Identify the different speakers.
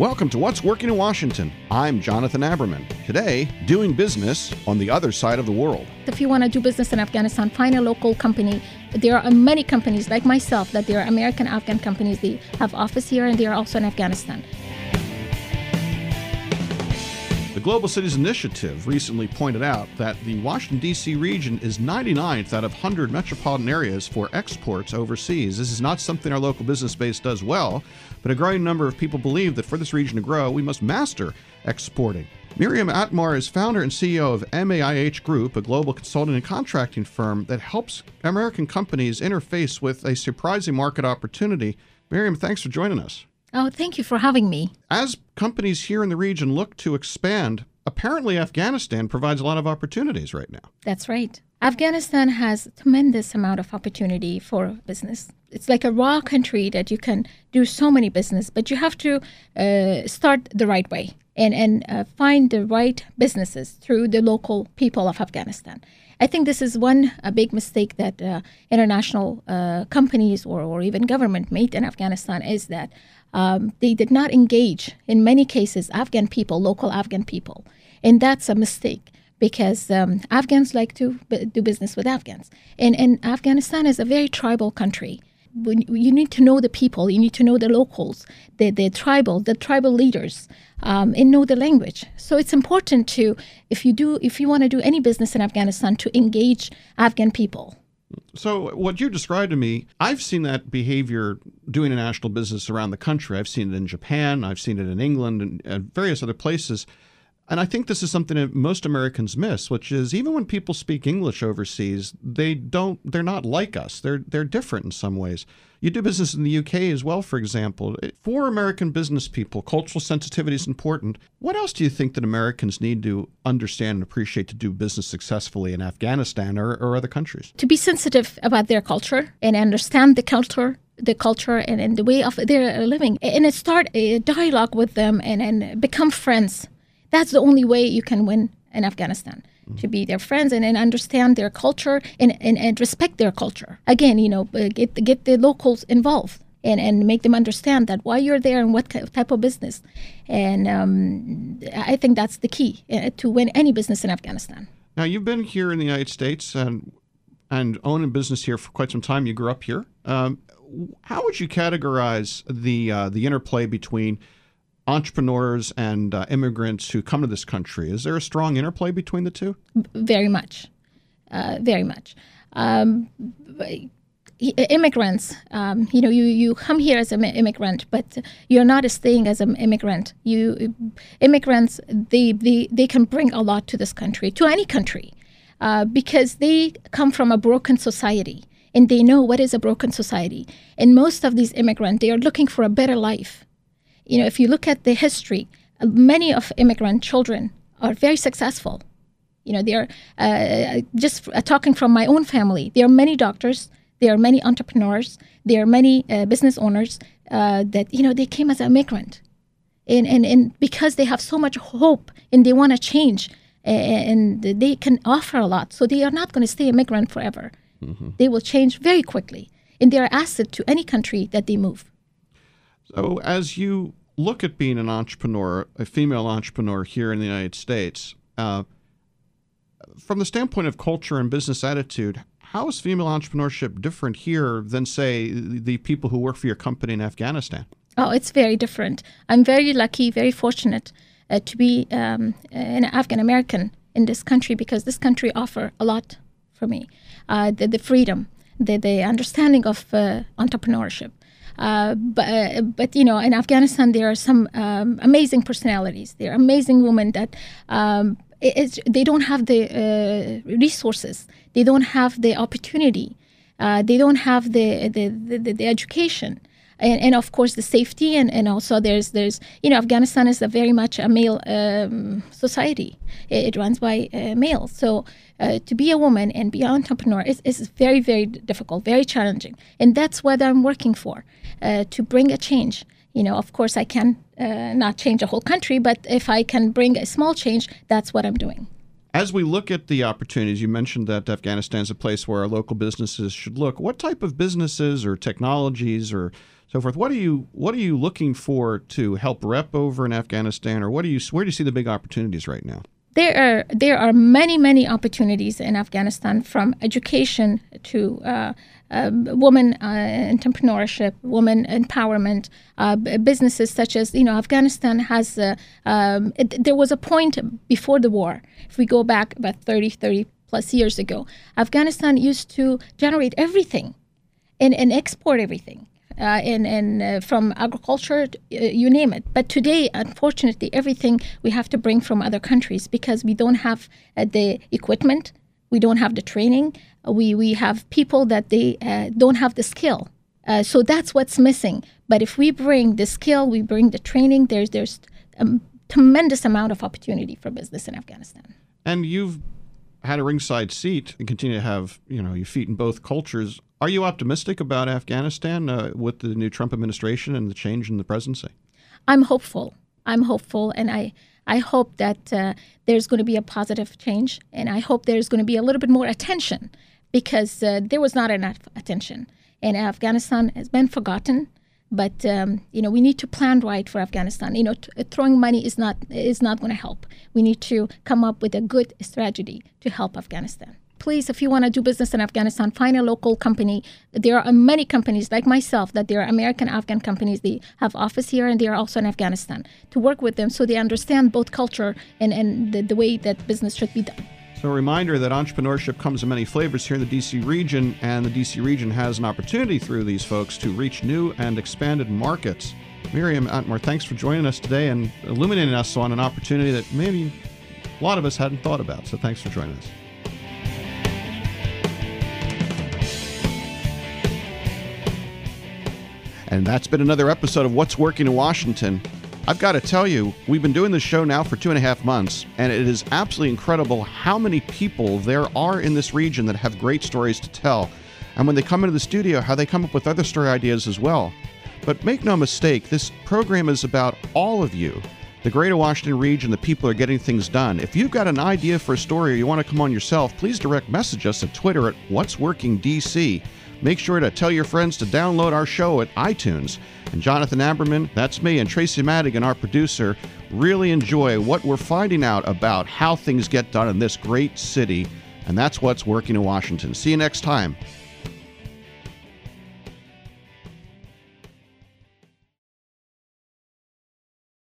Speaker 1: Welcome to What's Working in Washington. I'm Jonathan Aberman. Today, doing business on the other side of the world.
Speaker 2: If you want to do business in Afghanistan, find a local company. There are many companies like myself that they are American Afghan companies. They have office here and they are also in Afghanistan.
Speaker 1: The Global Cities Initiative recently pointed out that the Washington, D.C. region is 99th out of 100 metropolitan areas for exports overseas. This is not something our local business base does well, but a growing number of people believe that for this region to grow, we must master exporting. Miriam Atmar is founder and CEO of MAIH Group, a global consulting and contracting firm that helps American companies interface with a surprising market opportunity. Miriam, thanks for joining us.
Speaker 2: Oh, thank you for having me.
Speaker 1: As companies here in the region look to expand, apparently Afghanistan provides a lot of opportunities right now.
Speaker 2: That's right. Afghanistan has a tremendous amount of opportunity for business. It's like a raw country that you can do so many business, but you have to uh, start the right way and, and uh, find the right businesses through the local people of Afghanistan. I think this is one a big mistake that uh, international uh, companies or, or even government made in Afghanistan is that um, they did not engage, in many cases, Afghan people, local Afghan people. And that's a mistake because um, Afghans like to b- do business with Afghans. And, and Afghanistan is a very tribal country. You need to know the people, you need to know the locals, the, the tribal, the tribal leaders, um, and know the language. So it's important to, if you do, if you want to do any business in Afghanistan, to engage Afghan people.
Speaker 1: So, what you described to me, I've seen that behavior doing a national business around the country. I've seen it in Japan, I've seen it in England, and, and various other places. And I think this is something that most Americans miss, which is even when people speak English overseas, they don't they're not like us. They're they're different in some ways. You do business in the UK as well, for example. For American business people, cultural sensitivity is important. What else do you think that Americans need to understand and appreciate to do business successfully in Afghanistan or, or other countries?
Speaker 2: To be sensitive about their culture and understand the culture the culture and, and the way of their living and start a dialogue with them and, and become friends that's the only way you can win in Afghanistan. Mm-hmm. To be their friends and, and understand their culture and, and, and respect their culture. Again, you know, uh, get get the locals involved and, and make them understand that why you're there and what type of business. And um, I think that's the key uh, to win any business in Afghanistan.
Speaker 1: Now, you've been here in the United States and and own a business here for quite some time. You grew up here. Um, how would you categorize the uh, the interplay between entrepreneurs and uh, immigrants who come to this country? Is there a strong interplay between the two?
Speaker 2: Very much, uh, very much. Um, immigrants, um, you know, you, you come here as an immigrant, but you're not staying as an immigrant. You immigrants, they, they, they can bring a lot to this country, to any country, uh, because they come from a broken society and they know what is a broken society. And most of these immigrants, they are looking for a better life you know, if you look at the history, uh, many of immigrant children are very successful. You know, they're uh, just uh, talking from my own family. There are many doctors, there are many entrepreneurs, there are many uh, business owners uh, that you know they came as an immigrant, and and and because they have so much hope and they want to change, and they can offer a lot, so they are not going to stay immigrant forever. Mm-hmm. They will change very quickly, and they are asset to any country that they move.
Speaker 1: So, as you look at being an entrepreneur, a female entrepreneur here in the United States, uh, from the standpoint of culture and business attitude, how is female entrepreneurship different here than, say, the people who work for your company in Afghanistan?
Speaker 2: Oh, it's very different. I'm very lucky, very fortunate uh, to be um, an Afghan American in this country because this country offer a lot for me. Uh, the, the, freedom, the, the understanding of uh, entrepreneurship, uh, but, uh, but you know, in Afghanistan, there are some um, amazing personalities. There are amazing women that um, they don't have the uh, resources. They don't have the opportunity. They don't have the the, the, the education. And, and, of course the safety and, and also there's there's you know Afghanistan is a very much a male um, society it, it, runs by uh, males so uh, to be a woman and be an entrepreneur is, is very very difficult very challenging and that's what I'm working for uh, to bring a change. You know, of course, I can uh, not change a whole country, but if I can bring a small change, that's what I'm doing.
Speaker 1: As we look at the opportunities, you mentioned that Afghanistan is a place where our local businesses should look. What type of businesses or technologies or so forth. What are you what are you looking for to help rep over in Afghanistan, or what do you where do you see the big opportunities right now?
Speaker 2: There are there are many many opportunities in Afghanistan, from education to uh, uh, women uh, entrepreneurship, women empowerment, uh, businesses such as you know Afghanistan has. Uh, um, it, there was a point before the war, if we go back about 30, 30 plus years ago, Afghanistan used to generate everything, and, and export everything and, and uh, from agriculture, uh, you name it. But today, unfortunately, everything we have to bring from other countries because we don't have uh, the equipment, we don't have the training, we, we have people that they uh, don't have the skill. Uh, so that's what's missing. But if we bring the skill, we bring the training, there's, there's a tremendous amount of opportunity for business in Afghanistan.
Speaker 1: And you've had a ringside seat and continue to have you know your feet in both cultures. Are you optimistic about Afghanistan uh, with the new Trump administration and the change in the presidency?
Speaker 2: I'm hopeful. I'm hopeful, and I I hope that uh, there's going to be a positive change, and I hope there's going to be a little bit more attention because uh, there was not enough attention, and Afghanistan has been forgotten. But um, you know, we need to plan right for Afghanistan. You know, t- throwing money is not is not going to help. We need to come up with a good strategy to help Afghanistan. Please, if you want to do business in Afghanistan, find a local company. There are many companies like myself that they are American Afghan companies. They have office here and they are also in Afghanistan to work with them so they understand both culture and, and the, the way that business should be done.
Speaker 1: So, a reminder that entrepreneurship comes in many flavors here in the DC region, and the DC region has an opportunity through these folks to reach new and expanded markets. Miriam Atmar, thanks for joining us today and illuminating us on an opportunity that maybe a lot of us hadn't thought about. So, thanks for joining us. And that's been another episode of What's Working in Washington. I've got to tell you, we've been doing this show now for two and a half months, and it is absolutely incredible how many people there are in this region that have great stories to tell. And when they come into the studio, how they come up with other story ideas as well. But make no mistake, this program is about all of you. The greater Washington region, the people are getting things done. If you've got an idea for a story or you want to come on yourself, please direct message us at Twitter at What's Working DC. Make sure to tell your friends to download our show at iTunes. And Jonathan Aberman, that's me, and Tracy Madigan, our producer, really enjoy what we're finding out about how things get done in this great city. And that's what's working in Washington. See you next time.